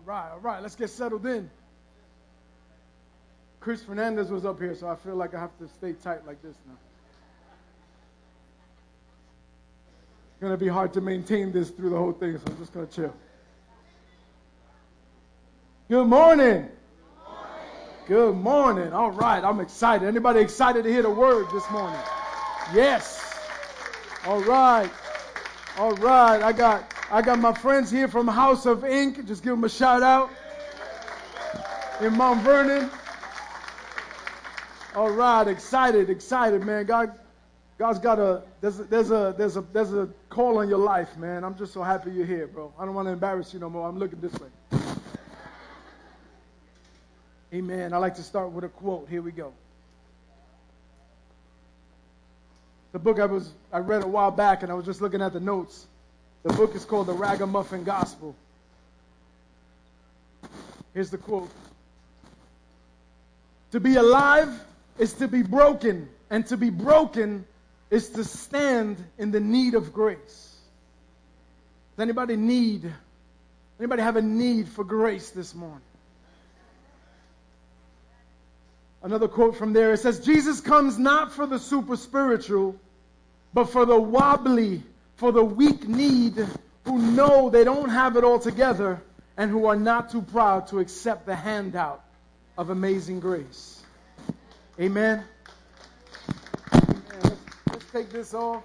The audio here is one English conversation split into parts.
All right, all right, let's get settled in. Chris Fernandez was up here, so I feel like I have to stay tight like this now. It's going to be hard to maintain this through the whole thing, so I'm just going to chill. Good morning. Good morning. All right, I'm excited. Anybody excited to hear the word this morning? Yes. All right. All right. I got I got my friends here from House of Ink. Just give them a shout out. In Mount Vernon. All right, excited, excited, man. God God's got a there's a, there's a there's a there's a call on your life, man. I'm just so happy you're here, bro. I don't want to embarrass you no more. I'm looking this way. Amen. I like to start with a quote. Here we go. The book I was I read a while back and I was just looking at the notes. The book is called The Ragamuffin Gospel. Here's the quote To be alive is to be broken, and to be broken is to stand in the need of grace. Does anybody need, anybody have a need for grace this morning? Another quote from there it says, Jesus comes not for the super spiritual, but for the wobbly, for the weak need who know they don't have it all together and who are not too proud to accept the handout of amazing grace. Amen. Amen. Let's, let's take this off.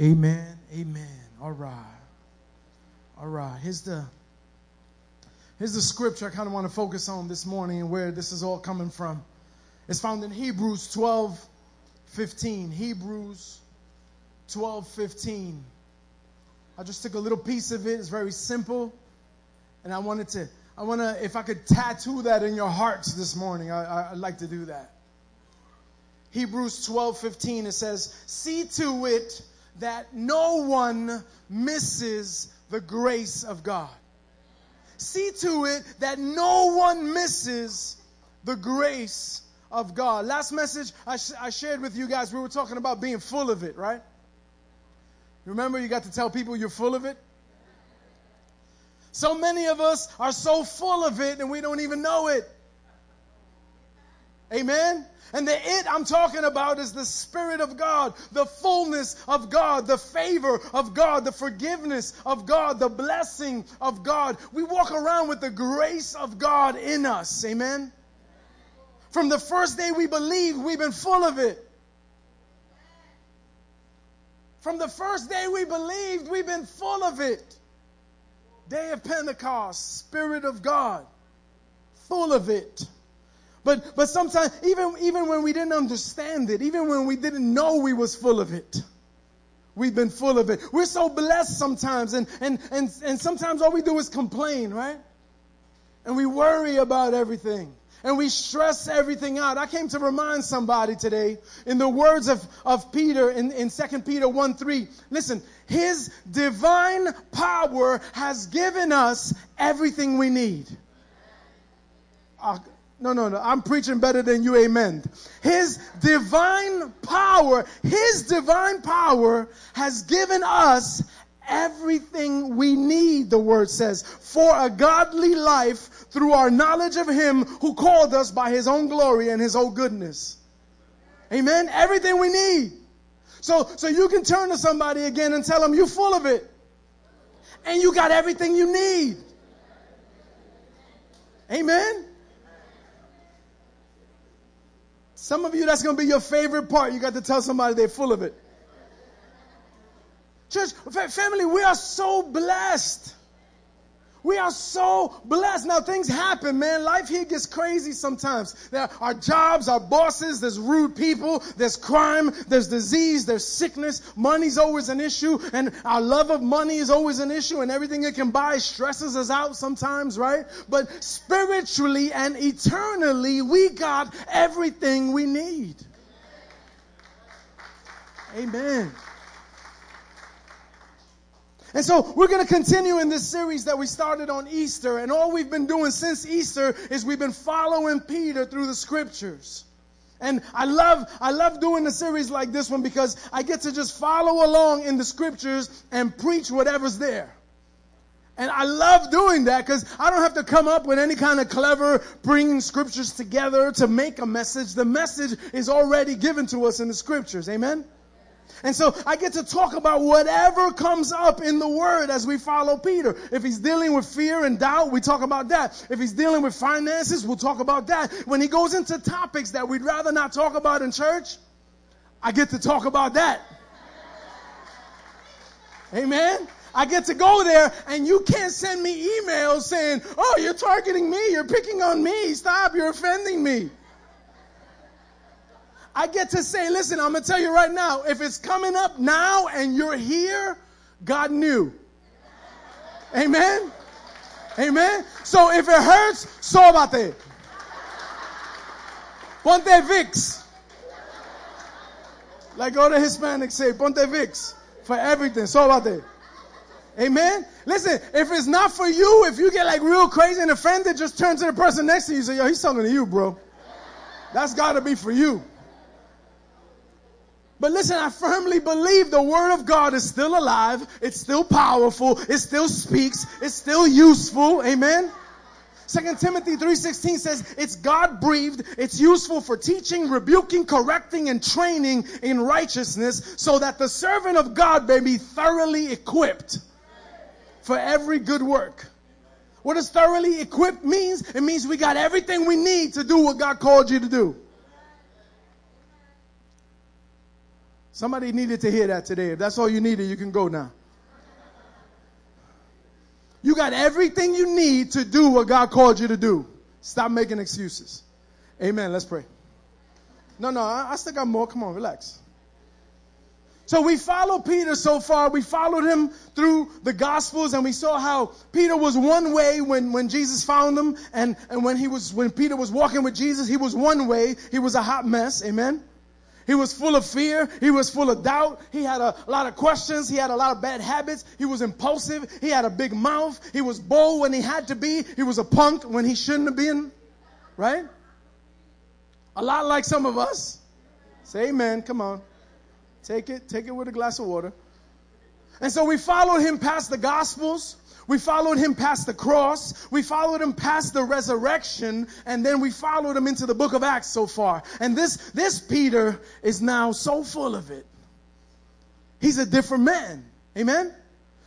Amen. Amen. All right. All right. Here's the here's the scripture I kind of want to focus on this morning and where this is all coming from. It's found in Hebrews 12, 15. Hebrews 12, 15. I just took a little piece of it. It's very simple. And I wanted to, I want to, if I could tattoo that in your hearts this morning, I, I'd like to do that. Hebrews 12, 15, it says, See to it that no one misses the grace of God. See to it that no one misses the grace of God. Last message I, sh- I shared with you guys, we were talking about being full of it, right? Remember, you got to tell people you're full of it? So many of us are so full of it and we don't even know it. Amen? And the it I'm talking about is the Spirit of God, the fullness of God, the favor of God, the forgiveness of God, the blessing of God. We walk around with the grace of God in us. Amen? From the first day we believed, we've been full of it. From the first day we believed, we've been full of it. Day of Pentecost, Spirit of God, full of it. But but sometimes even even when we didn't understand it, even when we didn't know we was full of it, we've been full of it. We're so blessed sometimes, and and and and sometimes all we do is complain, right? And we worry about everything. And we stress everything out. I came to remind somebody today, in the words of, of Peter in, in 2 Peter 1 3, listen, his divine power has given us everything we need. Uh, no, no, no. I'm preaching better than you, amen. His divine power, His divine power has given us everything we need, the word says, for a godly life through our knowledge of Him who called us by His own glory and His own goodness. Amen. Everything we need. So, so you can turn to somebody again and tell them you're full of it. And you got everything you need. Amen. Some of you, that's going to be your favorite part. You got to tell somebody they're full of it. Church, family, we are so blessed. We are so blessed. Now things happen, man. Life here gets crazy sometimes. There are jobs, our bosses, there's rude people, there's crime, there's disease, there's sickness. Money's always an issue, and our love of money is always an issue, and everything it can buy stresses us out sometimes, right? But spiritually and eternally, we got everything we need. Amen. And so we're going to continue in this series that we started on Easter. And all we've been doing since Easter is we've been following Peter through the scriptures. And I love, I love doing a series like this one because I get to just follow along in the scriptures and preach whatever's there. And I love doing that because I don't have to come up with any kind of clever bringing scriptures together to make a message. The message is already given to us in the scriptures. Amen? And so I get to talk about whatever comes up in the word as we follow Peter. If he's dealing with fear and doubt, we talk about that. If he's dealing with finances, we'll talk about that. When he goes into topics that we'd rather not talk about in church, I get to talk about that. Amen. I get to go there and you can't send me emails saying, oh, you're targeting me. You're picking on me. Stop. You're offending me. I get to say, listen, I'm going to tell you right now, if it's coming up now and you're here, God knew. Amen? Amen? So if it hurts, so sóbate. Ponte Vicks. Like all the Hispanics say, ponte Vicks. For everything, So about sóbate. Amen? Listen, if it's not for you, if you get like real crazy and offended, just turn to the person next to you and say, yo, he's talking to you, bro. That's gotta be for you. But listen, I firmly believe the Word of God is still alive. It's still powerful. It still speaks. It's still useful. Amen. 2 Timothy 3:16 says it's God breathed, it's useful for teaching, rebuking, correcting and training in righteousness so that the servant of God may be thoroughly equipped for every good work. What does thoroughly equipped means? It means we got everything we need to do what God called you to do. Somebody needed to hear that today. If that's all you needed, you can go now. You got everything you need to do what God called you to do. Stop making excuses. Amen. Let's pray. No, no, I, I still got more. Come on, relax. So we followed Peter so far. We followed him through the Gospels, and we saw how Peter was one way when, when Jesus found him, and, and when he was when Peter was walking with Jesus, he was one way. He was a hot mess. Amen. He was full of fear. He was full of doubt. He had a lot of questions. He had a lot of bad habits. He was impulsive. He had a big mouth. He was bold when he had to be. He was a punk when he shouldn't have been. Right? A lot like some of us. Say amen. Come on. Take it. Take it with a glass of water. And so we followed him past the Gospels. We followed him past the cross. We followed him past the resurrection. And then we followed him into the book of Acts so far. And this, this Peter is now so full of it. He's a different man. Amen?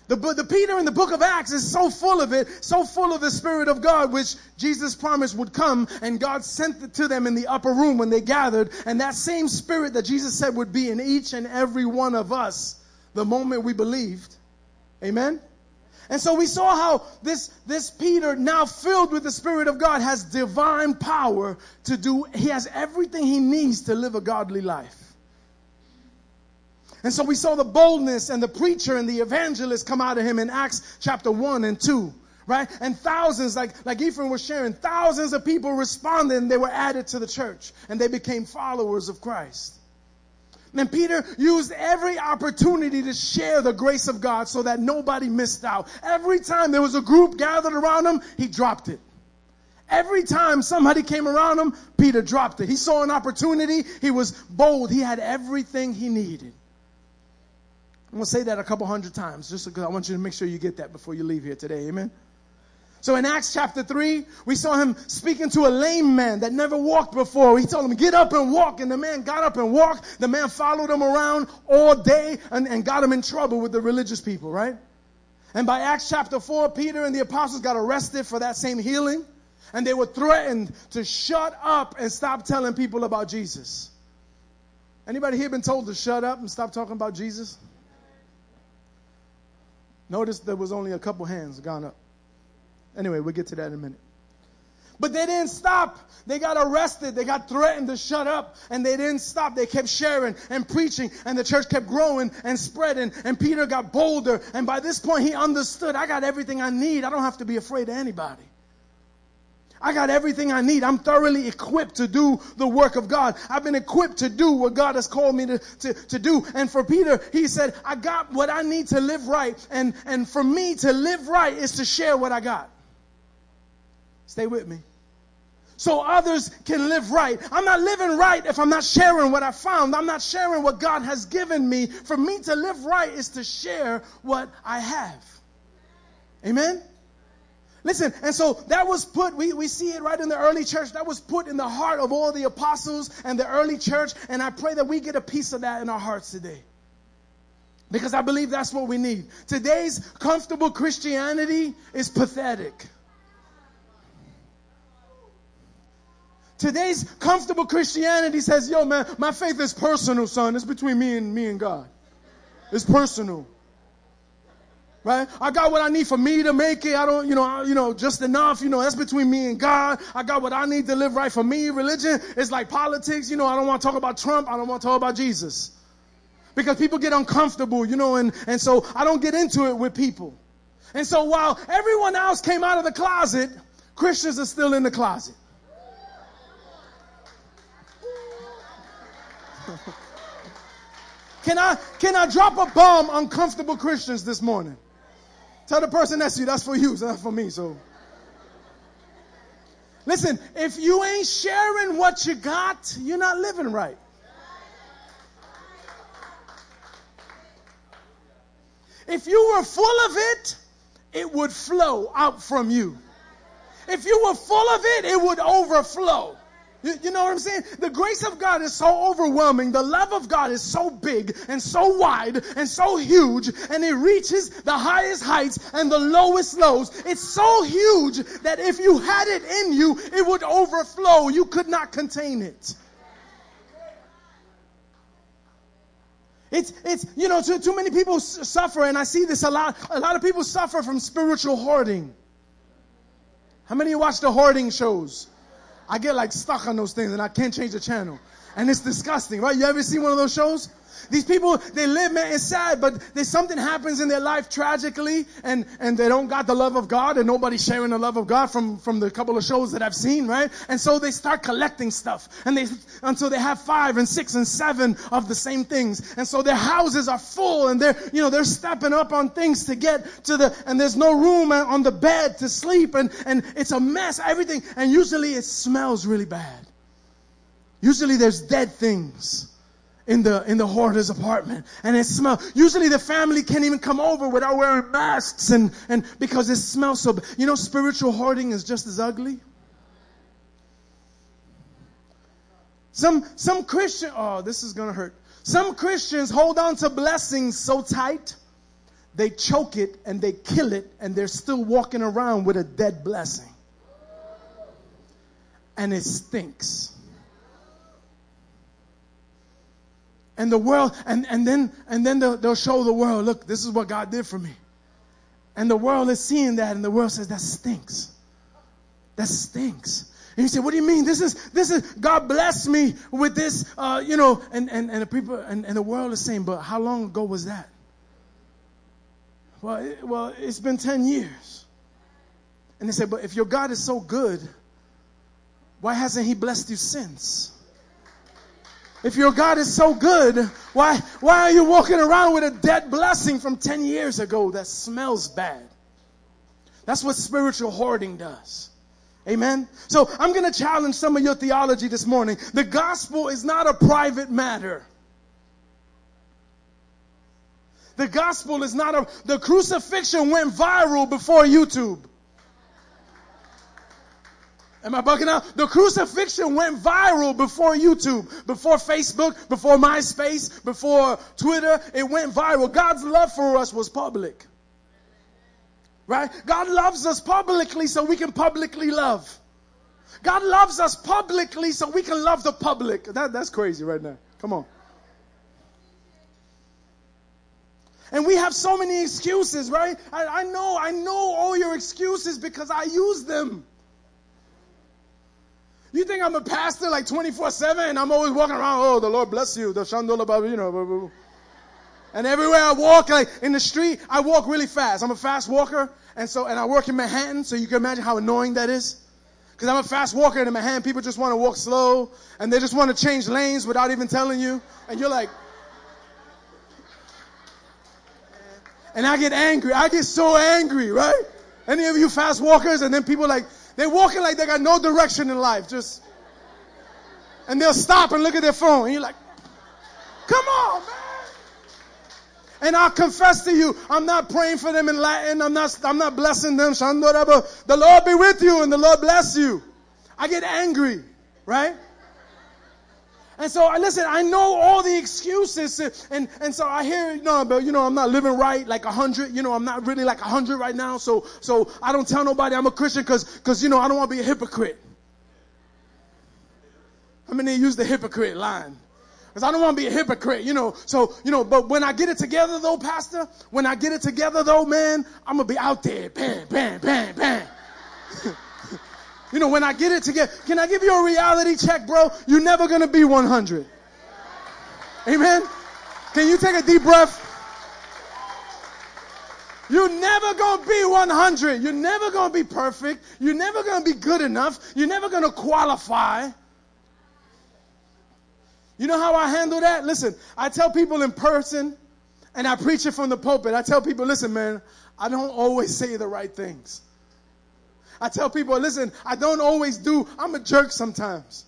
The, the Peter in the book of Acts is so full of it, so full of the Spirit of God, which Jesus promised would come, and God sent it to them in the upper room when they gathered. And that same Spirit that Jesus said would be in each and every one of us the moment we believed. Amen? And so we saw how this, this Peter, now filled with the Spirit of God, has divine power to do, he has everything he needs to live a godly life. And so we saw the boldness and the preacher and the evangelist come out of him in Acts chapter 1 and 2 right? And thousands, like, like Ephraim was sharing, thousands of people responded and they were added to the church and they became followers of Christ. And Peter used every opportunity to share the grace of God so that nobody missed out. Every time there was a group gathered around him, he dropped it. Every time somebody came around him, Peter dropped it. He saw an opportunity. He was bold. He had everything he needed. I'm going to say that a couple hundred times just because I want you to make sure you get that before you leave here today. Amen. So in Acts chapter 3, we saw him speaking to a lame man that never walked before. He told him, get up and walk. And the man got up and walked. The man followed him around all day and, and got him in trouble with the religious people, right? And by Acts chapter 4, Peter and the apostles got arrested for that same healing. And they were threatened to shut up and stop telling people about Jesus. Anybody here been told to shut up and stop talking about Jesus? Notice there was only a couple hands gone up. Anyway, we'll get to that in a minute. But they didn't stop. They got arrested. They got threatened to shut up. And they didn't stop. They kept sharing and preaching. And the church kept growing and spreading. And Peter got bolder. And by this point, he understood I got everything I need. I don't have to be afraid of anybody. I got everything I need. I'm thoroughly equipped to do the work of God. I've been equipped to do what God has called me to, to, to do. And for Peter, he said, I got what I need to live right. And, and for me to live right is to share what I got. Stay with me. So others can live right. I'm not living right if I'm not sharing what I found. I'm not sharing what God has given me. For me to live right is to share what I have. Amen? Listen, and so that was put, we, we see it right in the early church, that was put in the heart of all the apostles and the early church, and I pray that we get a piece of that in our hearts today. Because I believe that's what we need. Today's comfortable Christianity is pathetic. Today's comfortable Christianity says, yo man, my faith is personal, son. It's between me and me and God. It's personal right? I got what I need for me to make it. I don't, you know, you know, just enough. You know, that's between me and God. I got what I need to live right for me. Religion is like politics. You know, I don't want to talk about Trump. I don't want to talk about Jesus. Because people get uncomfortable, you know, and, and so I don't get into it with people. And so while everyone else came out of the closet, Christians are still in the closet. Can I, can I drop a bomb on comfortable Christians this morning? Tell the person that's you, that's for you, so that's for me. So listen, if you ain't sharing what you got, you're not living right. If you were full of it, it would flow out from you. If you were full of it, it would overflow. You, you, know what I'm saying? The grace of God is so overwhelming. The love of God is so big and so wide and so huge, and it reaches the highest heights and the lowest lows. It's so huge that if you had it in you, it would overflow. You could not contain it. It's, it's, you know, too, too many people suffer, and I see this a lot. A lot of people suffer from spiritual hoarding. How many of you watch the hoarding shows? I get like stuck on those things and I can't change the channel. And it's disgusting, right? You ever seen one of those shows? These people, they live, man, it's sad, but there's something happens in their life tragically and, and they don't got the love of God and nobody's sharing the love of God from, from the couple of shows that I've seen, right? And so they start collecting stuff and they, until they have five and six and seven of the same things. And so their houses are full and they're, you know, they're stepping up on things to get to the, and there's no room on the bed to sleep and, and it's a mess, everything. And usually it smells really bad. Usually there's dead things in the in the hoarder's apartment. And it smells usually the family can't even come over without wearing masks and and because it smells so you know spiritual hoarding is just as ugly? Some some christian oh this is gonna hurt. Some christians hold on to blessings so tight they choke it and they kill it and they're still walking around with a dead blessing. And it stinks And the world, and, and then, and then they'll, they'll show the world, look, this is what God did for me. And the world is seeing that, and the world says, that stinks. That stinks. And you say, what do you mean? This is, this is, God blessed me with this, uh, you know, and, and, and the people, and, and the world is saying, but how long ago was that? Well, it, well, it's been 10 years. And they say, but if your God is so good, why hasn't he blessed you since? If your God is so good, why, why are you walking around with a dead blessing from 10 years ago that smells bad? That's what spiritual hoarding does. Amen. So I'm going to challenge some of your theology this morning. The gospel is not a private matter. The gospel is not a, the crucifixion went viral before YouTube. Am I bugging out? The crucifixion went viral before YouTube, before Facebook, before MySpace, before Twitter. It went viral. God's love for us was public. Right? God loves us publicly so we can publicly love. God loves us publicly so we can love the public. That, that's crazy right now. Come on. And we have so many excuses, right? I, I know, I know all your excuses because I use them. You think I'm a pastor like 24 7 and I'm always walking around, oh, the Lord bless you, the Shandola, you know. And everywhere I walk, like in the street, I walk really fast. I'm a fast walker. And so, and I work in Manhattan, so you can imagine how annoying that is. Because I'm a fast walker in hand, people just want to walk slow and they just want to change lanes without even telling you. And you're like, and I get angry. I get so angry, right? Any of you fast walkers? And then people like, they're walking like they got no direction in life. Just, and they'll stop and look at their phone. And you're like, come on, man. And I confess to you, I'm not praying for them in Latin. I'm not, I'm not blessing them. The Lord be with you and the Lord bless you. I get angry, right? And so, listen, I know all the excuses, and, and so I hear, you know, but, you know, I'm not living right like a hundred, you know, I'm not really like a hundred right now, so, so I don't tell nobody I'm a Christian because, because, you know, I don't want to be a hypocrite. How many use the hypocrite line? Because I don't want to be a hypocrite, you know. So, you know, but when I get it together though, Pastor, when I get it together though, man, I'm to be out there. Bam, bam, bam, bam. you know, when I get it together, can I give you a reality check, bro? You're never going to be 100. Amen? Can you take a deep breath? You're never going to be 100. You're never going to be perfect. You're never going to be good enough. You're never going to qualify. You know how I handle that? Listen, I tell people in person and I preach it from the pulpit. I tell people, listen, man, I don't always say the right things. I tell people, listen, I don't always do, I'm a jerk sometimes.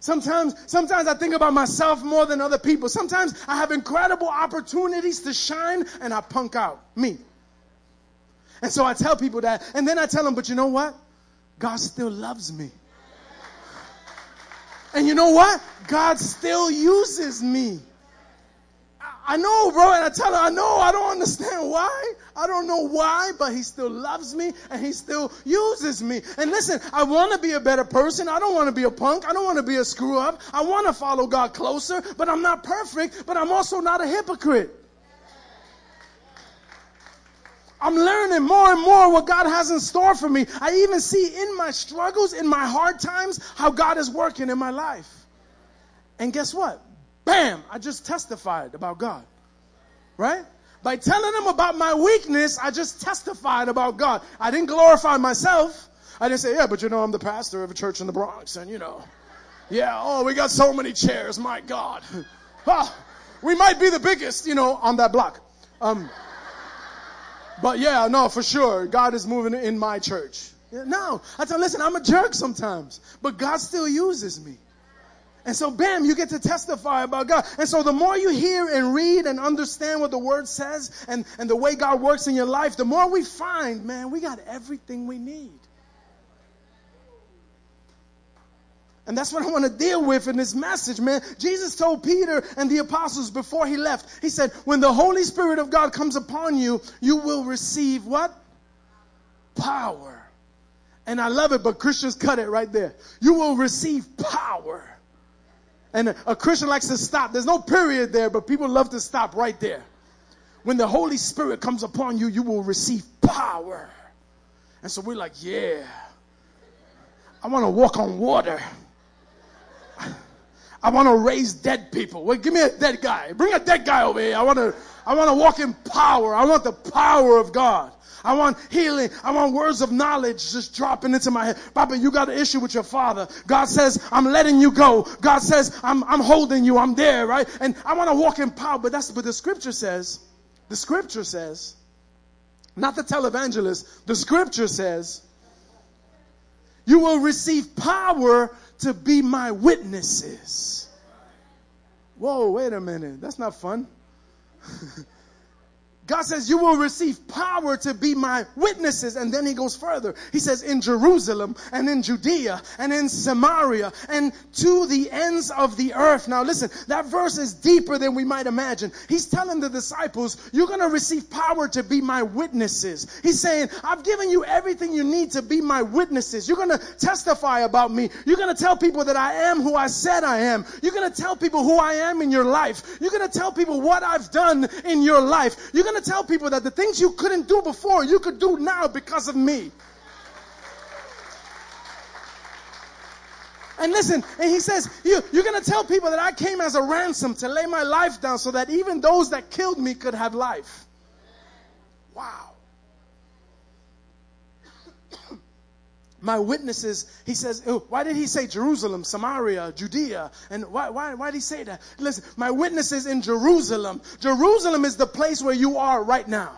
Sometimes, sometimes I think about myself more than other people. Sometimes I have incredible opportunities to shine and I punk out. Me. And so I tell people that. And then I tell them, but you know what? God still loves me. And you know what? God still uses me. I know, bro, and I tell her, I know, I don't understand why. I don't know why, but he still loves me and he still uses me. And listen, I want to be a better person. I don't want to be a punk. I don't want to be a screw up. I want to follow God closer, but I'm not perfect, but I'm also not a hypocrite. I'm learning more and more what God has in store for me. I even see in my struggles, in my hard times, how God is working in my life. And guess what? Bam! I just testified about God. Right? By telling them about my weakness, I just testified about God. I didn't glorify myself. I didn't say, yeah, but you know, I'm the pastor of a church in the Bronx, and you know, yeah, oh, we got so many chairs, my God. Ah, we might be the biggest, you know, on that block. Um, but yeah, no, for sure, God is moving in my church. No, I tell, listen, I'm a jerk sometimes, but God still uses me. And so, bam, you get to testify about God. And so, the more you hear and read and understand what the Word says and, and the way God works in your life, the more we find, man, we got everything we need. And that's what I want to deal with in this message, man. Jesus told Peter and the apostles before he left, he said, when the Holy Spirit of God comes upon you, you will receive what? Power. And I love it, but Christians cut it right there. You will receive power. And a, Christian likes to stop. There's no period there, but people love to stop right there. When the Holy Spirit comes upon you, you will receive power. And so we're like, yeah, I want to walk on water. I want to raise dead people. Wait, give me a dead guy. Bring a dead guy over here. I want to, I want to walk in power. I want the power of God. I want healing. I want words of knowledge just dropping into my head. Papa, you got an issue with your father. God says, I'm letting you go. God says, I'm, I'm holding you. I'm there, right? And I want to walk in power. But that's, but the scripture says, the scripture says, not the televangelist, the scripture says, you will receive power to be my witnesses. Whoa, wait a minute. That's not fun. God says, You will receive power to be my witnesses. And then he goes further. He says, In Jerusalem and in Judea and in Samaria and to the ends of the earth. Now, listen, that verse is deeper than we might imagine. He's telling the disciples, You're going to receive power to be my witnesses. He's saying, I've given you everything you need to be my witnesses. You're going to testify about me. You're going to tell people that I am who I said I am. You're going to tell people who I am in your life. You're going to tell people what I've done in your life. You're going to tell people that the things you couldn't do before, you could do now because of me. And listen, and he says, you, you're going to tell people that I came as a ransom to lay my life down so that even those that killed me could have life. Wow. My witnesses, he says, oh, why did he say Jerusalem, Samaria, Judea? And why, why, why did he say that? Listen, my witnesses in Jerusalem. Jerusalem is the place where you are right now.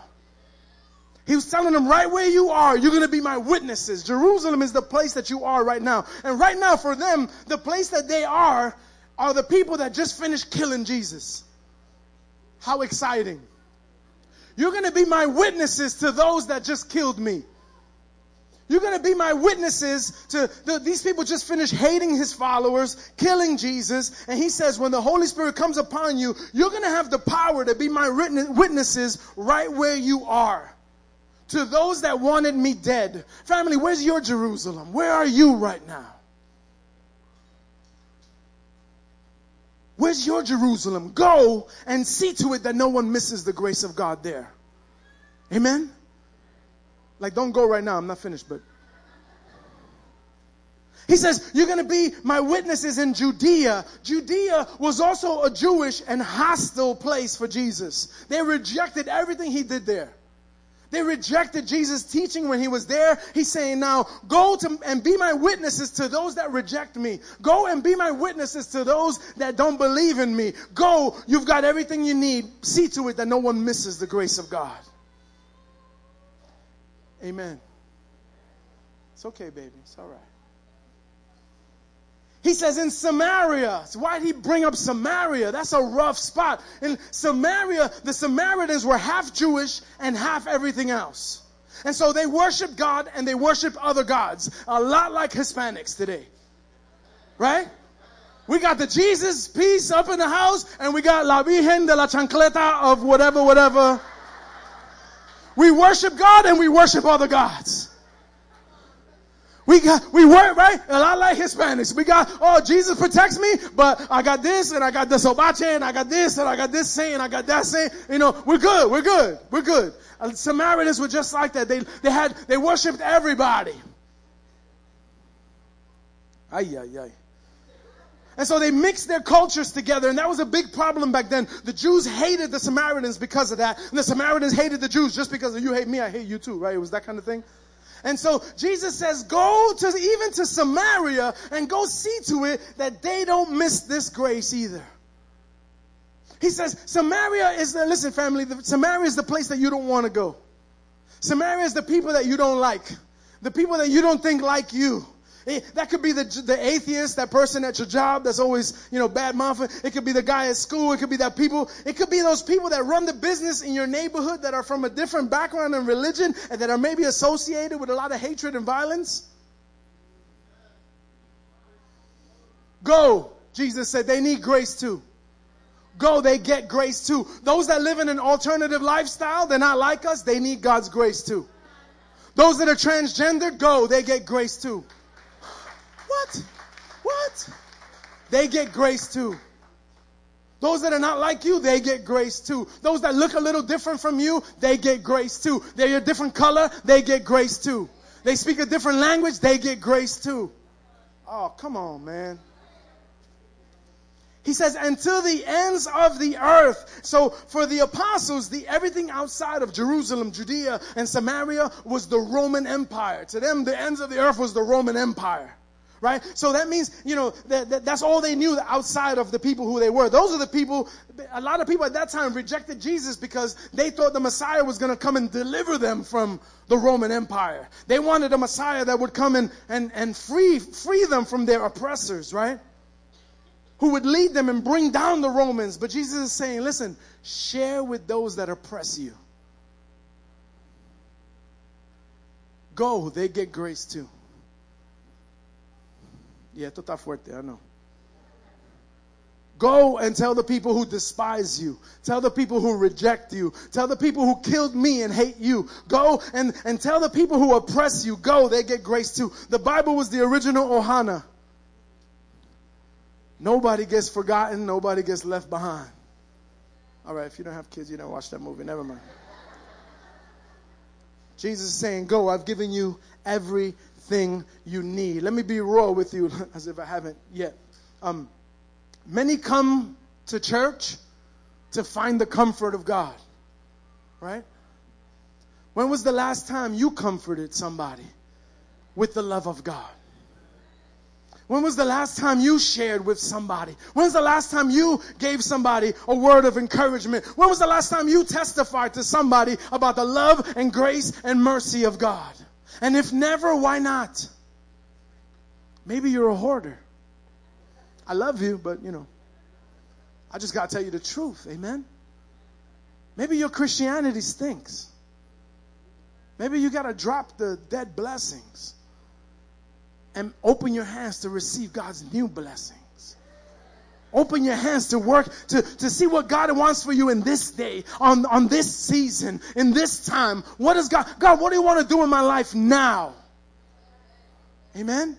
He was telling them right where you are, you're going to be my witnesses. Jerusalem is the place that you are right now. And right now for them, the place that they are, are the people that just finished killing Jesus. How exciting. You're going to be my witnesses to those that just killed me. You're going to be my witnesses to the, these people just finished hating his followers, killing Jesus. And he says, when the Holy Spirit comes upon you, you're going to have the power to be my witnesses right where you are. To those that wanted me dead. Family, where's your Jerusalem? Where are you right now? Where's your Jerusalem? Go and see to it that no one misses the grace of God there. Amen? Like, don't go right now. I'm not finished, but. He says, You're going to be my witnesses in Judea. Judea was also a Jewish and hostile place for Jesus. They rejected everything he did there. They rejected Jesus' teaching when he was there. He's saying, Now go to and be my witnesses to those that reject me. Go and be my witnesses to those that don't believe in me. Go, you've got everything you need. See to it that no one misses the grace of God. Amen. It's okay, baby. It's all right. He says in Samaria. So why did he bring up Samaria? That's a rough spot. In Samaria, the Samaritans were half Jewish and half everything else. And so they worship God and they worship other gods. A lot like Hispanics today. Right? We got the Jesus piece up in the house and we got La Virgen de la Chancleta of whatever, whatever. We worship God and we worship other gods. We got, we work, right? A lot like Hispanics. We got, oh, Jesus protects me, but I got this and I got this obache and I got this and I got this saying, I got that saying. You know, we're good, we're good, we're good. Uh, Samaritans were just like that. They, they had, they worshiped everybody. Ay, ay, ay. And so they mixed their cultures together, and that was a big problem back then. The Jews hated the Samaritans because of that, and the Samaritans hated the Jews just because you hate me, I hate you too, right? It was that kind of thing. And so Jesus says, go to even to Samaria and go see to it that they don't miss this grace either. He says, Samaria is the, listen family, the, Samaria is the place that you don't want to go. Samaria is the people that you don't like. The people that you don't think like you. Eh, that could be the, the atheist, that person at your job that's always, you know, bad mouthing. It could be the guy at school. It could be that people. It could be those people that run the business in your neighborhood that are from a different background and religion and that are maybe associated with a lot of hatred and violence. Go, Jesus said. They need grace too. Go, they get grace too. Those that live in an alternative lifestyle, they're not like us, they need God's grace too. Those that are transgendered, go, they get grace too. What? What? They get grace too. Those that are not like you, they get grace too. Those that look a little different from you, they get grace too. They're a different color, they get grace too. They speak a different language, they get grace too. Oh, come on, man. He says, until the ends of the earth. So for the apostles, the everything outside of Jerusalem, Judea, and Samaria was the Roman Empire. To them, the ends of the earth was the Roman Empire right? So that means, you know, that, that, that's all they knew outside of the people who they were. Those are the people, a lot of people at that time rejected Jesus because they thought the Messiah was going to come and deliver them from the Roman Empire. They wanted a Messiah that would come and, and, and free, free them from their oppressors, right? Who would lead them and bring down the Romans. But Jesus is saying, listen, share with those that oppress you. Go, they get grace too. Yeah, esto está fuerte, ah, I know. Go and tell the people who despise you. Tell the people who reject you. Tell the people who killed me and hate you. Go and, and tell the people who oppress you. Go, they get grace too. The Bible was the original Ohana. Nobody gets forgotten, nobody gets left behind. All right, if you don't have kids, you don't watch that movie. Never mind. Jesus is saying, Go, I've given you every thing you need. Let me be raw with you, as if I haven't yet. Um, many come to church to find the comfort of God, right? When was the last time you comforted somebody? with the love of God? When was the last time you shared with somebody? When's the last time you gave somebody a word of encouragement? When was the last time you testified to somebody about the love and grace and mercy of God? And if never, why not? Maybe you're a hoarder. I love you, but you know, I just got to tell you the truth. Amen. Maybe your Christianity stinks. Maybe you got to drop the dead blessings and open your hands to receive God's new blessings. Open your hands to work, to, to see what God wants for you in this day, on, on this season, in this time. What is God? God, what do you want to do in my life now? Amen?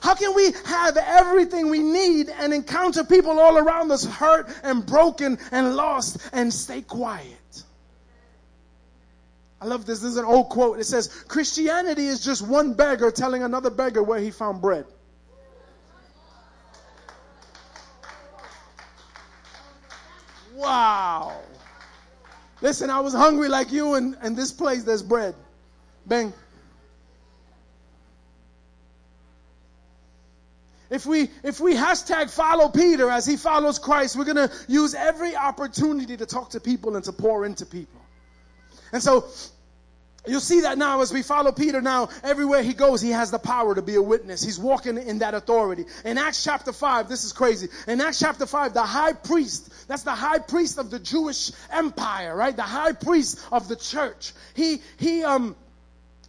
How can we have everything we need and encounter people all around us hurt and broken and lost and stay quiet? I love this. This is an old quote. It says, Christianity is just one beggar telling another beggar where he found bread. Wow. Listen, I was hungry like you, and, and this place there's bread. Bang. If we if we hashtag follow Peter as he follows Christ, we're gonna use every opportunity to talk to people and to pour into people. And so You'll see that now as we follow Peter now, everywhere he goes, he has the power to be a witness. He's walking in that authority. In Acts chapter 5, this is crazy. In Acts chapter 5, the high priest, that's the high priest of the Jewish empire, right? The high priest of the church. He, he, um,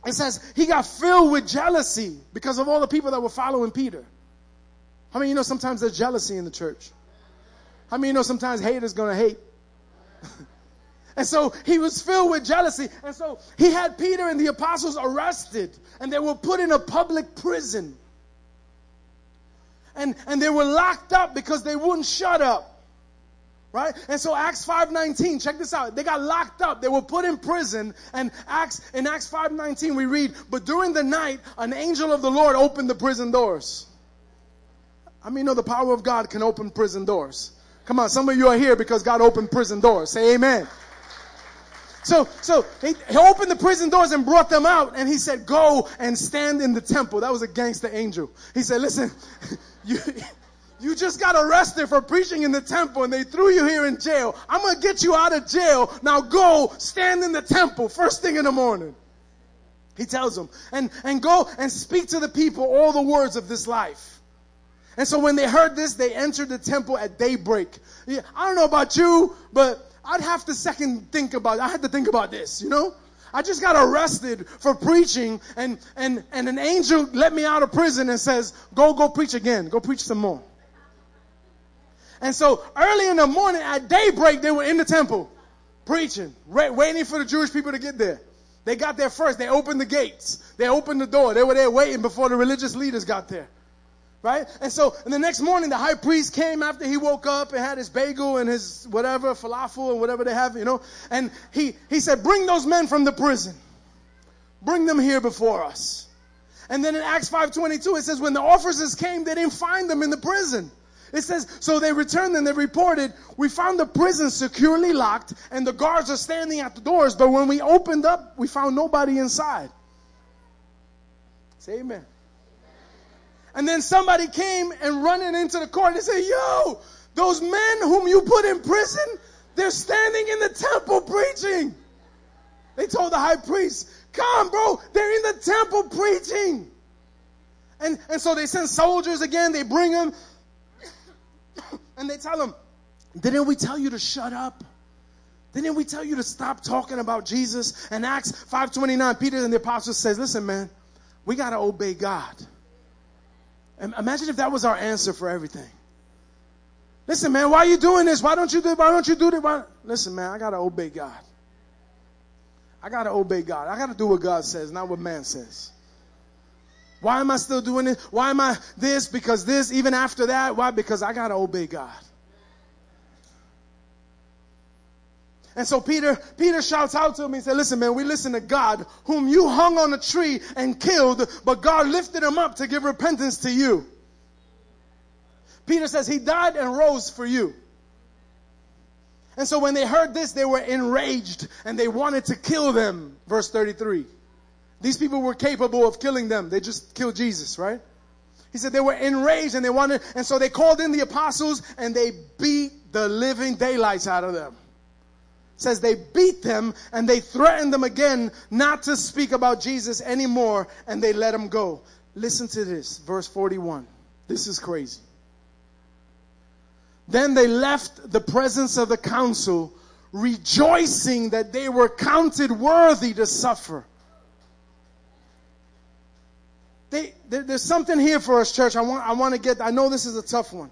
it says he got filled with jealousy because of all the people that were following Peter. How many you know sometimes there's jealousy in the church? How many you know sometimes hate is gonna hate? And so he was filled with jealousy. And so he had Peter and the apostles arrested and they were put in a public prison. And, and they were locked up because they wouldn't shut up. Right? And so Acts 5:19, check this out. They got locked up. They were put in prison. And Acts in Acts 5:19 we read, "But during the night an angel of the Lord opened the prison doors." I mean, know the power of God can open prison doors. Come on, some of you are here because God opened prison doors. Say amen. So, so he, he opened the prison doors and brought them out, and he said, "Go and stand in the temple." That was a gangster angel. He said, "Listen, you." You just got arrested for preaching in the temple and they threw you here in jail. I'm going to get you out of jail. Now go stand in the temple first thing in the morning. He tells them, and, and go and speak to the people all the words of this life. And so when they heard this, they entered the temple at daybreak. Yeah, I don't know about you, but I'd have to second think about, I had to think about this, you know? I just got arrested for preaching and, and, and an angel let me out of prison and says, go, go preach again. Go preach some more. And so early in the morning at daybreak, they were in the temple preaching, waiting for the Jewish people to get there. They got there first. They opened the gates. They opened the door. They were there waiting before the religious leaders got there. Right? And so, and the next morning, the high priest came after he woke up and had his bagel and his whatever, falafel and whatever they have, you know. And he, he said, bring those men from the prison. Bring them here before us. And then in Acts 5.22, it says, when the officers came, they didn't find them in the prison. It says, so they returned and they reported, we found the prison securely locked and the guards are standing at the doors, but when we opened up, we found nobody inside. Say amen. And then somebody came and running into the court and said, Yo, those men whom you put in prison, they're standing in the temple preaching. They told the high priest, Come, bro, they're in the temple preaching. And, and so they send soldiers again, they bring them, and they tell them, Didn't we tell you to shut up? Didn't we tell you to stop talking about Jesus? And Acts 5.29, Peter and the apostles says, Listen, man, we got to obey God. Imagine if that was our answer for everything. Listen, man, why are you doing this? Why don't you do why don't you do that? Why? Listen, man, I gotta obey God. I gotta obey God. I gotta do what God says, not what man says. Why am I still doing it? Why am I this? Because this, even after that, why? Because I gotta obey God. And so Peter, Peter shouts out to him and said, listen, man, we listen to God whom you hung on a tree and killed, but God lifted him up to give repentance to you. Peter says he died and rose for you. And so when they heard this, they were enraged and they wanted to kill them. Verse 33. These people were capable of killing them. They just killed Jesus, right? He said they were enraged and they wanted, and so they called in the apostles and they beat the living daylights out of them. Says they beat them and they threatened them again not to speak about Jesus anymore and they let them go. Listen to this, verse 41. This is crazy. Then they left the presence of the council, rejoicing that they were counted worthy to suffer. They, there, there's something here for us, church. I want, I want to get, I know this is a tough one.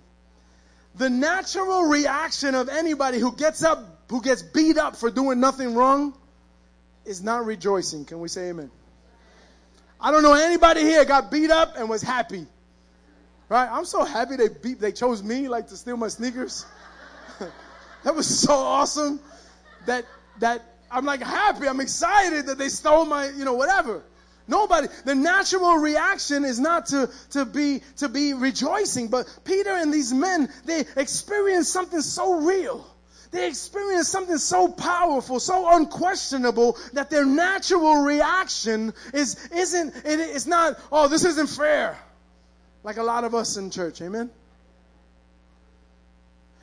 The natural reaction of anybody who gets up, who gets beat up for doing nothing wrong, is not rejoicing. Can we say amen? I don't know anybody here got beat up and was happy. Right? I'm so happy they beat, they chose me like to steal my sneakers. that was so awesome that, that I'm like happy. I'm excited that they stole my, you know, whatever. Nobody. The natural reaction is not to, to be to be rejoicing, but Peter and these men, they experience something so real. They experience something so powerful, so unquestionable that their natural reaction is isn't it, it's not, oh, this isn't fair. Like a lot of us in church, amen.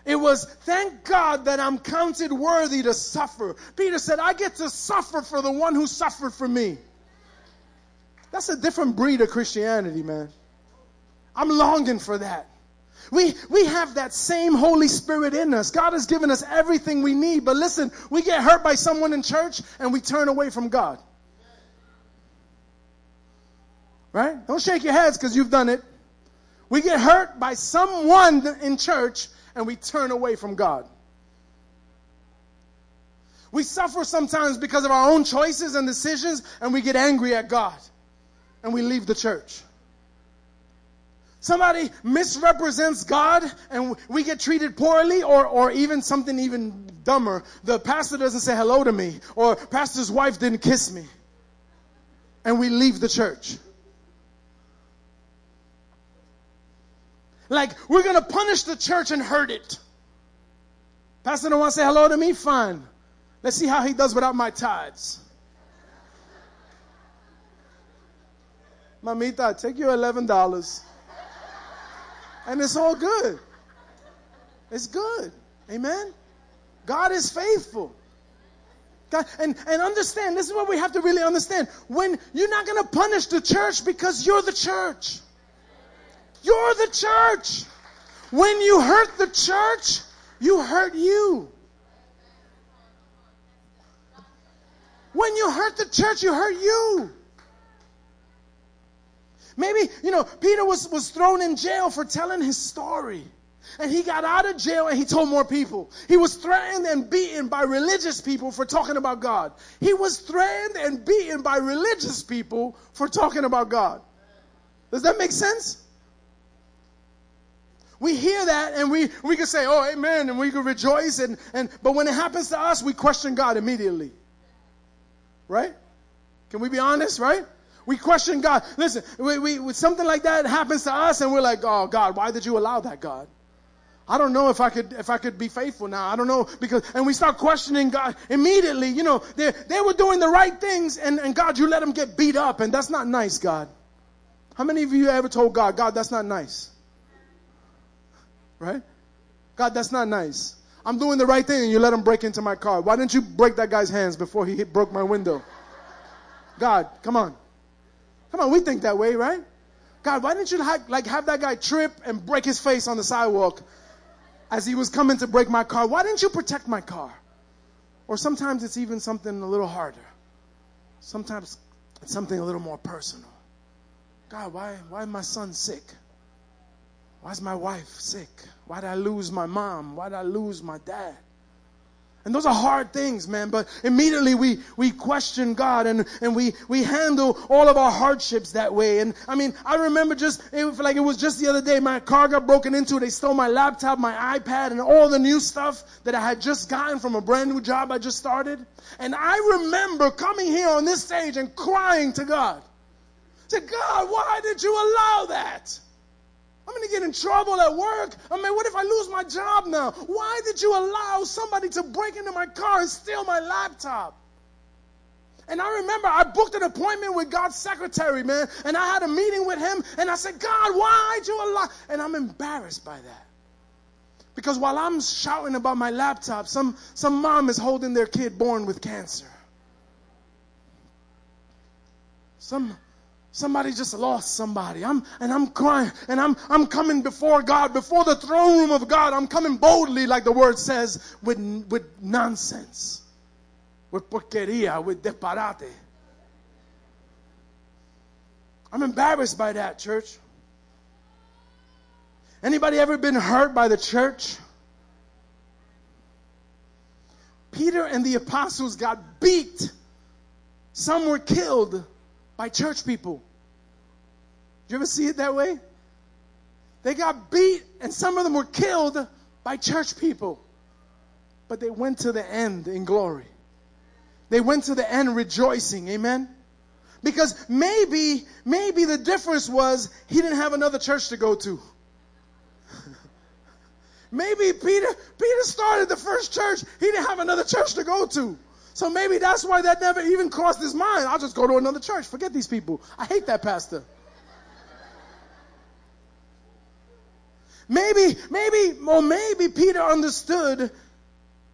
It was, thank God that I'm counted worthy to suffer. Peter said, I get to suffer for the one who suffered for me. That's a different breed of Christianity, man. I'm longing for that. We, we have that same Holy Spirit in us. God has given us everything we need. But listen, we get hurt by someone in church and we turn away from God. Right? Don't shake your heads because you've done it. We get hurt by someone in church and we turn away from God. We suffer sometimes because of our own choices and decisions and we get angry at God and we leave the church. Somebody misrepresents God and we get treated poorly or, or even something even dumber. The pastor doesn't say hello to me or pastor's wife didn't kiss me. And we leave the church. Like we're going to punish the church and hurt it. Pastor don't want to say hello to me? Fine. Let's see how he does without my tithes. Mamita, take your $11. And it's all good. It's good. Amen? God is faithful. God, and, and understand, this is what we have to really understand. When you're not going to punish the church because you're the church. You're the church. When you hurt the church, you hurt you. When you hurt the church, you hurt you. Maybe, you know, Peter was, was thrown in jail for telling his story. And he got out of jail and he told more people. He was threatened and beaten by religious people for talking about God. He was threatened and beaten by religious people for talking about God. Does that make sense? We hear that and we, we can say, oh, amen, and we can rejoice. And, and, but when it happens to us, we question God immediately. Right? Can we be honest, right? We question God. Listen, we, we, something like that happens to us, and we're like, "Oh God, why did you allow that, God?" I don't know if I could if I could be faithful now. I don't know because and we start questioning God immediately. You know, they they were doing the right things, and and God, you let them get beat up, and that's not nice, God. How many of you ever told God, God, that's not nice? Right? God, that's not nice. I'm doing the right thing, and you let him break into my car. Why didn't you break that guy's hands before he hit, broke my window? God, come on. Come on, we think that way, right? God, why didn't you have, like have that guy trip and break his face on the sidewalk as he was coming to break my car? Why didn't you protect my car? Or sometimes it's even something a little harder. Sometimes it's something a little more personal. God, why why is my son sick? Why is my wife sick? Why did I lose my mom? Why did I lose my dad? And those are hard things, man. But immediately we, we question God and, and we, we handle all of our hardships that way. And I mean, I remember just, it was like it was just the other day, my car got broken into. They stole my laptop, my iPad, and all the new stuff that I had just gotten from a brand new job I just started. And I remember coming here on this stage and crying to God. To God, why did you allow that? I'm going to get in trouble at work. I mean, what if I lose my job now? Why did you allow somebody to break into my car and steal my laptop? And I remember I booked an appointment with God's secretary, man, and I had a meeting with him, and I said, God, why'd you allow? And I'm embarrassed by that. Because while I'm shouting about my laptop, some, some mom is holding their kid born with cancer. Some, somebody just lost somebody. I'm, and I'm crying, and I'm, I'm coming before God, before the throne room of God. I'm coming boldly, like the word says, with, with nonsense, with porqueria, with disparate. I'm embarrassed by that, church. Anybody ever been hurt by the church? Peter and the apostles got beat. Some were killed by church people. Do you ever see it that way? They got beat and some of them were killed by church people. But they went to the end in glory. They went to the end rejoicing. Amen. Because maybe, maybe the difference was he didn't have another church to go to. maybe Peter, Peter started the first church. He didn't have another church to go to. So maybe that's why that never even crossed his mind. I'll just go to another church. Forget these people. I hate that pastor. Maybe, maybe, or maybe Peter understood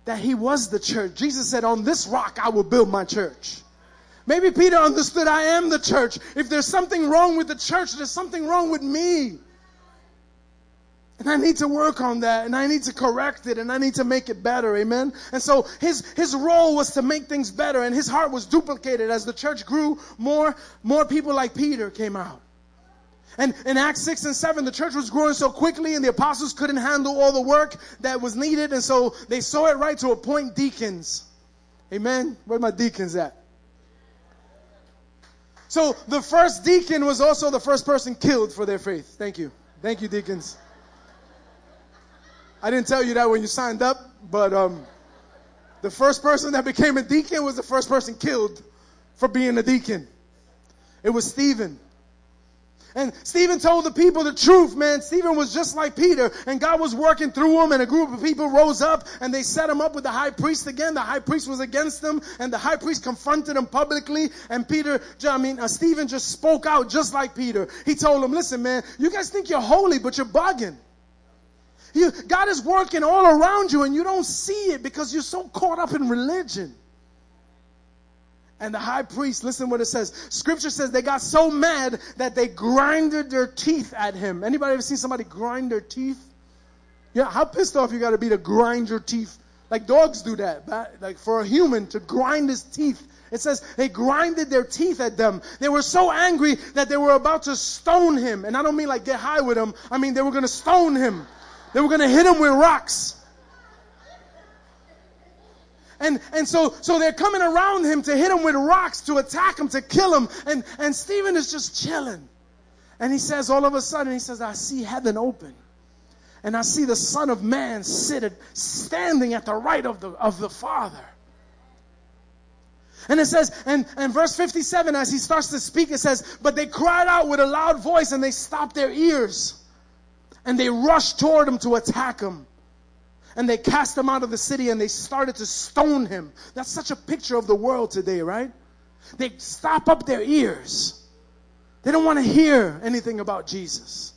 that he was the church. Jesus said, On this rock I will build my church. Maybe Peter understood I am the church. If there's something wrong with the church, there's something wrong with me. And I need to work on that and I need to correct it and I need to make it better. Amen. And so his, his role was to make things better and his heart was duplicated as the church grew. More, more people like Peter came out. And in Acts 6 and 7, the church was growing so quickly and the apostles couldn't handle all the work that was needed. And so they saw it right to appoint deacons. Amen. Where my deacons at? So the first deacon was also the first person killed for their faith. Thank you. Thank you, deacons. I didn't tell you that when you signed up, but um, the first person that became a deacon was the first person killed for being a deacon. It was Stephen. And Stephen told the people the truth, man. Stephen was just like Peter, and God was working through him, and a group of people rose up and they set him up with the high priest again. The high priest was against them, and the high priest confronted him publicly. And Peter, I mean, uh, Stephen just spoke out just like Peter. He told him, listen, man, you guys think you're holy, but you're bugging. You, God is working all around you and you don't see it because you're so caught up in religion. And the high priest, listen what it says. Scripture says they got so mad that they grinded their teeth at him. Anybody ever seen somebody grind their teeth? Yeah, how pissed off you got to be to grind your teeth? Like dogs do that. But Like for a human to grind his teeth. It says they grinded their teeth at them. They were so angry that they were about to stone him. And I don't mean like get high with him. I mean they were going to stone him. They were going to hit him with rocks. And, and so, so they're coming around him to hit him with rocks, to attack him, to kill him. And, and Stephen is just chilling. And he says, all of a sudden, he says, I see heaven open. And I see the Son of Man seated, standing at the right of the, of the Father. And it says, and, and verse 57, as he starts to speak, it says, But they cried out with a loud voice and they stopped their ears. And they rushed toward him to attack him and they cast him out of the city and they started to stone him. That's such a picture of the world today, right? They stop up their ears. They don't want to hear anything about Jesus.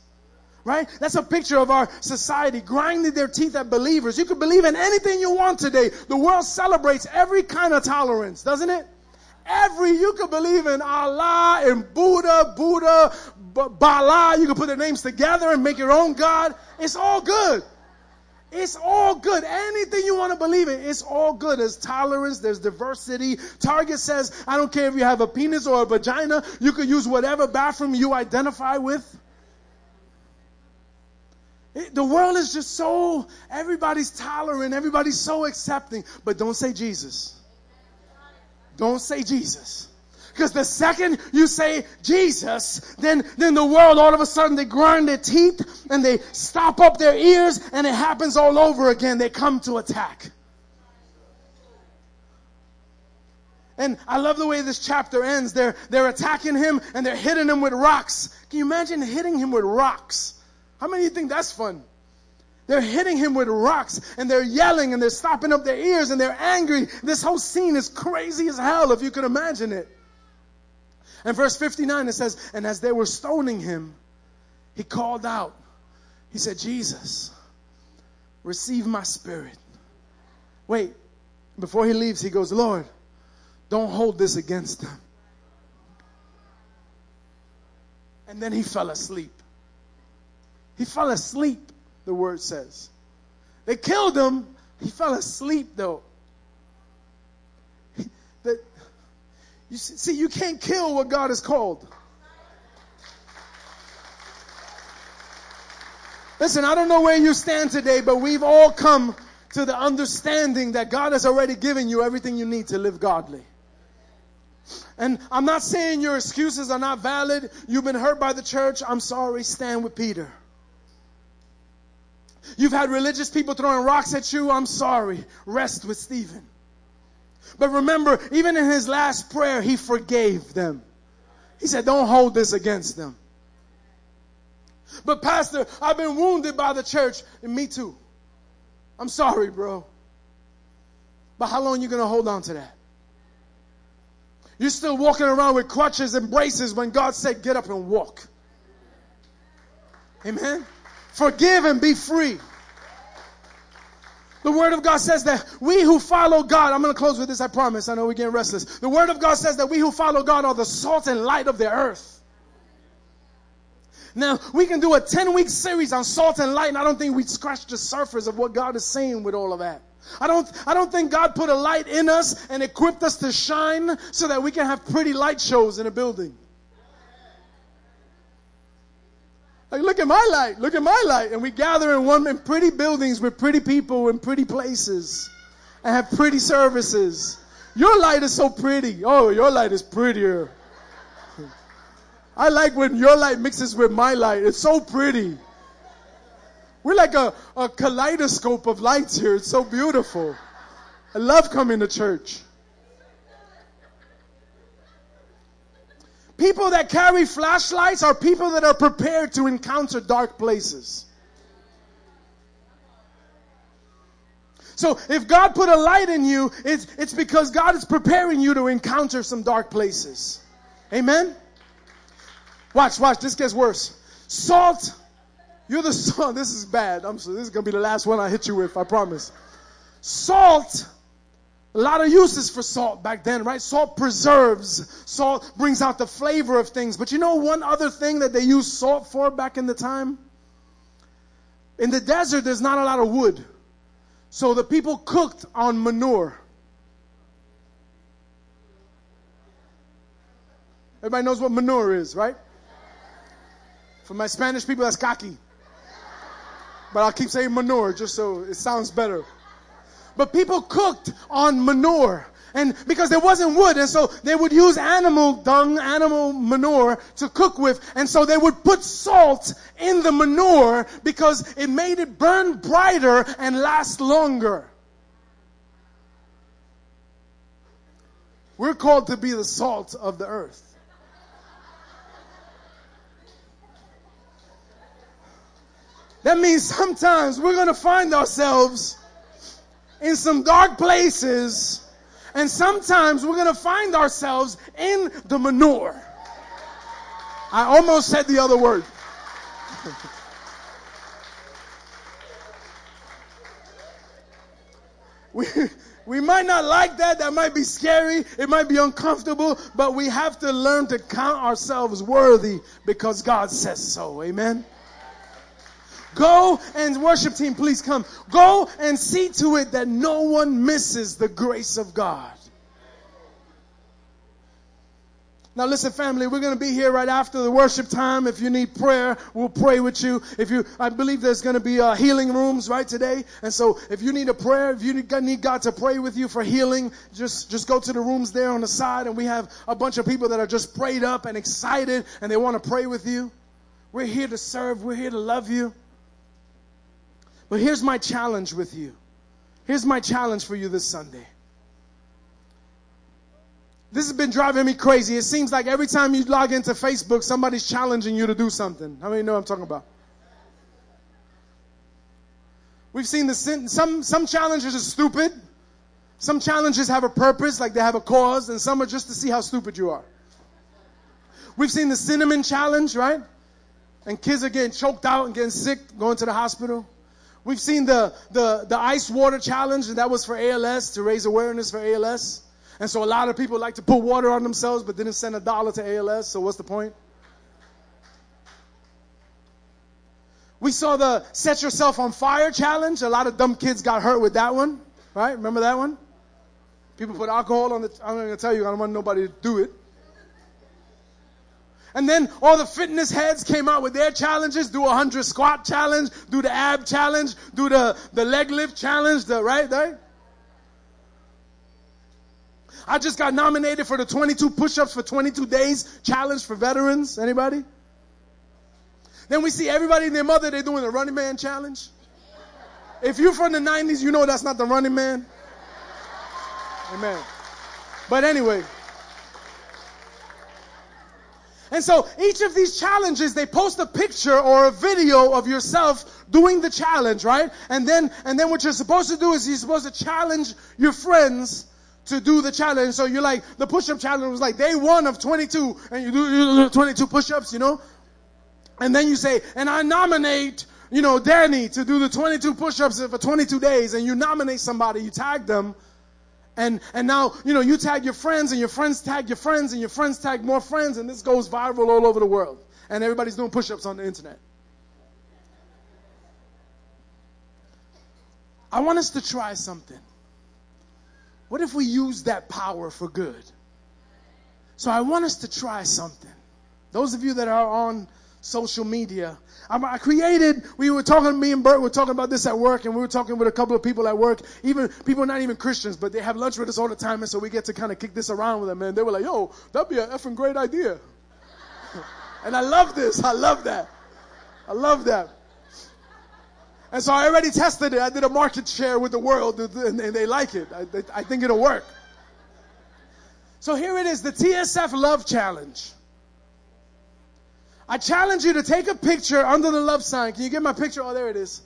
Right? That's a picture of our society grinding their teeth at believers. You can believe in anything you want today. The world celebrates every kind of tolerance, doesn't it? Every, you can believe in Allah, in Buddha, Buddha, Bala. You can put their names together and make your own God. It's all good. It's all good. Anything you want to believe in, it's all good. There's tolerance, there's diversity. Target says, I don't care if you have a penis or a vagina, you can use whatever bathroom you identify with. It, the world is just so, everybody's tolerant, everybody's so accepting, but don't say Jesus. Don't say Jesus. Because the second you say Jesus, then, then the world all of a sudden they grind their teeth and they stop up their ears and it happens all over again. They come to attack. And I love the way this chapter ends. They're, they're attacking him and they're hitting him with rocks. Can you imagine hitting him with rocks? How many of you think that's fun? They're hitting him with rocks and they're yelling and they're stopping up their ears and they're angry. This whole scene is crazy as hell if you can imagine it. And verse 59 it says, And as they were stoning him, he called out. He said, Jesus, receive my spirit. Wait, before he leaves, he goes, Lord, don't hold this against them. And then he fell asleep. He fell asleep the word says. They killed him. He fell asleep though. That you see, you can't kill what God has called. Listen, I don't know where you stand today, but we've all come to the understanding that God has already given you everything you need to live godly. And I'm not saying your excuses are not valid. You've been hurt by the church. I'm sorry. Stand with Peter. You've had religious people throwing rocks at you. I'm sorry. Rest with Stephen. But remember, even in his last prayer, he forgave them. He said, Don't hold this against them. But, Pastor, I've been wounded by the church. And me too. I'm sorry, bro. But how long are you going to hold on to that? You're still walking around with crutches and braces when God said, Get up and walk. Amen. Forgive and be free. The Word of God says that we who follow God, I'm going to close with this, I promise. I know we're getting restless. The Word of God says that we who follow God are the salt and light of the earth. Now, we can do a 10 week series on salt and light, and I don't think we'd scratch the surface of what God is saying with all of that. I don't, I don't think God put a light in us and equipped us to shine so that we can have pretty light shows in a building. Like, look at my light, look at my light. And we gather in one in pretty buildings with pretty people in pretty places and have pretty services. Your light is so pretty. Oh, your light is prettier. I like when your light mixes with my light. It's so pretty. We're like a, a kaleidoscope of lights here. It's so beautiful. I love coming to church. People that carry flashlights are people that are prepared to encounter dark places. So if God put a light in you, it's, it's because God is preparing you to encounter some dark places. Amen? Watch, watch, this gets worse. Salt, you're the salt. This is bad. I'm sorry, this is going to be the last one I hit you with, I promise. Salt a lot of uses for salt back then, right? Salt preserves. Salt brings out the flavor of things. But you know one other thing that they used salt for back in the time? In the desert, there's not a lot of wood. So the people cooked on manure. Everybody knows what manure is, right? For my Spanish people, that's kaki. But I'll keep saying manure just so it sounds better. But people cooked on manure. And because there wasn't wood, and so they would use animal dung, animal manure to cook with, and so they would put salt in the manure because it made it burn brighter and last longer. We're called to be the salt of the earth. That means sometimes we're going to find ourselves in some dark places, and sometimes we're going to find ourselves in the manure. I almost said the other word. we, we might not like that. That might be scary. It might be uncomfortable, but we have to learn to count ourselves worthy because God says so. Amen. Go and worship team, please come. Go and see to it that no one misses the grace of God. Now listen, family, we're going to be here right after the worship time. If you need prayer, we'll pray with you. If you, I believe there's going to be uh, healing rooms right today. And so if you need a prayer, if you need God to pray with you for healing, just, just go to the rooms there on the side and we have a bunch of people that are just prayed up and excited and they want to pray with you. We're here to serve. We're here to love you. But here's my challenge with you. Here's my challenge for you this Sunday. This has been driving me crazy. It seems like every time you log into Facebook, somebody's challenging you to do something. How many know I'm talking about? We've seen the sin. Some, some challenges are stupid. Some challenges have a purpose, like they have a cause, and some are just to see how stupid you are. We've seen the cinnamon challenge, right? And kids are getting choked out and getting sick, going to the hospital. We've seen the, the, the ice water challenge, and that was for ALS, to raise awareness for ALS. And so a lot of people like to put water on themselves, but didn't send a dollar to ALS, so what's the point? We saw the set yourself on fire challenge. A lot of dumb kids got hurt with that one, right? Remember that one? People put alcohol on the, I'm not going to tell you, I don't want nobody to do it. And then all the fitness heads came out with their challenges. Do a hundred squat challenge, do the ab challenge, do the, the leg lift challenge, the right, right? I just got nominated for the 22 push-ups for 22 days challenge for veterans. Anybody? Then we see everybody and their mother, they're doing the running man challenge. If you're from the 90s, you know that's not the running man. Amen. But anyway. And so each of these challenges, they post a picture or a video of yourself doing the challenge, right? And then, and then what you're supposed to do is you're supposed to challenge your friends to do the challenge. So you're like, the push-up challenge was like day one of 22, and you do, you do 22 push-ups, you know? And then you say, and I nominate, you know, Danny to do the 22 push-ups for 22 days, and you nominate somebody, you tag them, and, and now, you know, you tag your friends and your friends tag your friends and your friends tag more friends and this goes viral all over the world. And everybody's doing push-ups on the internet. I want us to try something. What if we use that power for good? So I want us to try something. Those of you that are on social media. I created, we were talking, me and Bert were talking about this at work, and we were talking with a couple of people at work, even people not even Christians, but they have lunch with us all the time, and so we get to kind of kick this around with them, and they were like, yo, that'd be an effing great idea. and I love this. I love that. I love that. And so I already tested it. I did a market share with the world, and they like it. I, I think it'll work. So here it is, the TSF Love Challenge. I challenge you to take a picture under the love sign. Can you get my picture? Oh, there it is.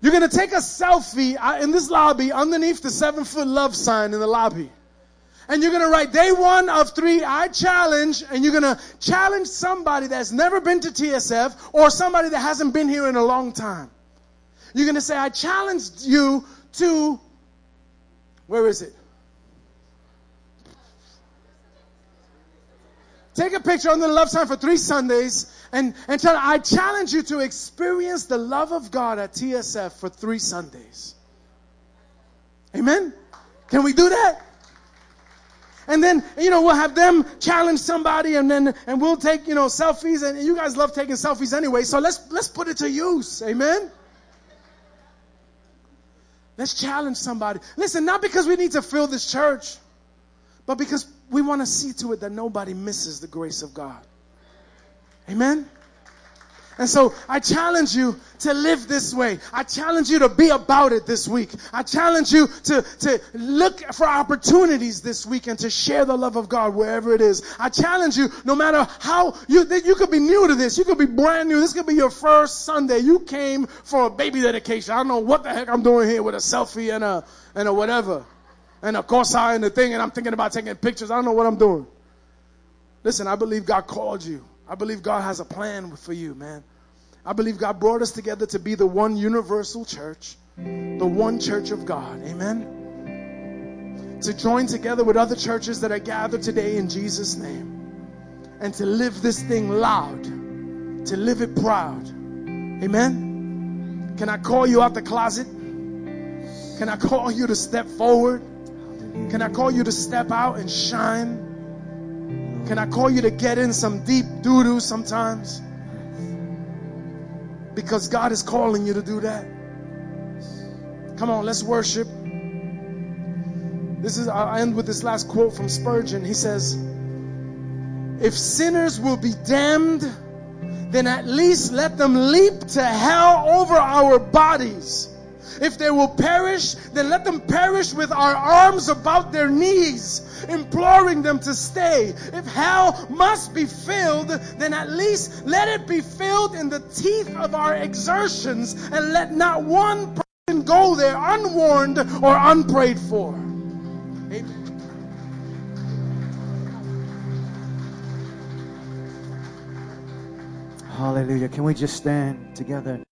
You're going to take a selfie uh, in this lobby underneath the seven foot love sign in the lobby. And you're going to write day one of three, I challenge, and you're going to challenge somebody that's never been to TSF or somebody that hasn't been here in a long time. You're going to say, I challenged you to, where is it? Take a picture on the love sign for three Sundays and, and tell, I challenge you to experience the love of God at TSF for three Sundays. Amen? Can we do that? And then, you know, we'll have them challenge somebody and then, and we'll take, you know, selfies and you guys love taking selfies anyway. So let's, let's put it to use. Amen? Let's challenge somebody. Listen, not because we need to fill this church, but because we want to see to it that nobody misses the grace of God. Amen? And so I challenge you to live this way. I challenge you to be about it this week. I challenge you to, to look for opportunities this week and to share the love of God wherever it is. I challenge you, no matter how you, you could be new to this. You could be brand new. This could be your first Sunday. You came for a baby dedication. I don't know what the heck I'm doing here with a selfie and a, and a whatever and of course I in the thing and I'm thinking about taking pictures. I don't know what I'm doing. Listen, I believe God called you. I believe God has a plan for you, man. I believe God brought us together to be the one universal church, the one church of God. Amen. To join together with other churches that are gathered today in Jesus' name and to live this thing loud, to live it proud. Amen. Can I call you out the closet? Can I call you to step forward? Can I call you to step out and shine? Can I call you to get in some deep doo doo sometimes? Because God is calling you to do that. Come on, let's worship. This is, I'll end with this last quote from Spurgeon. He says, If sinners will be damned, then at least let them leap to hell over our bodies If they will perish, then let them perish with our arms about their knees, imploring them to stay. If hell must be filled, then at least let it be filled in the teeth of our exertions, and let not one person go there unwarned or unprayed for. Amen. Hallelujah. Can we just stand together?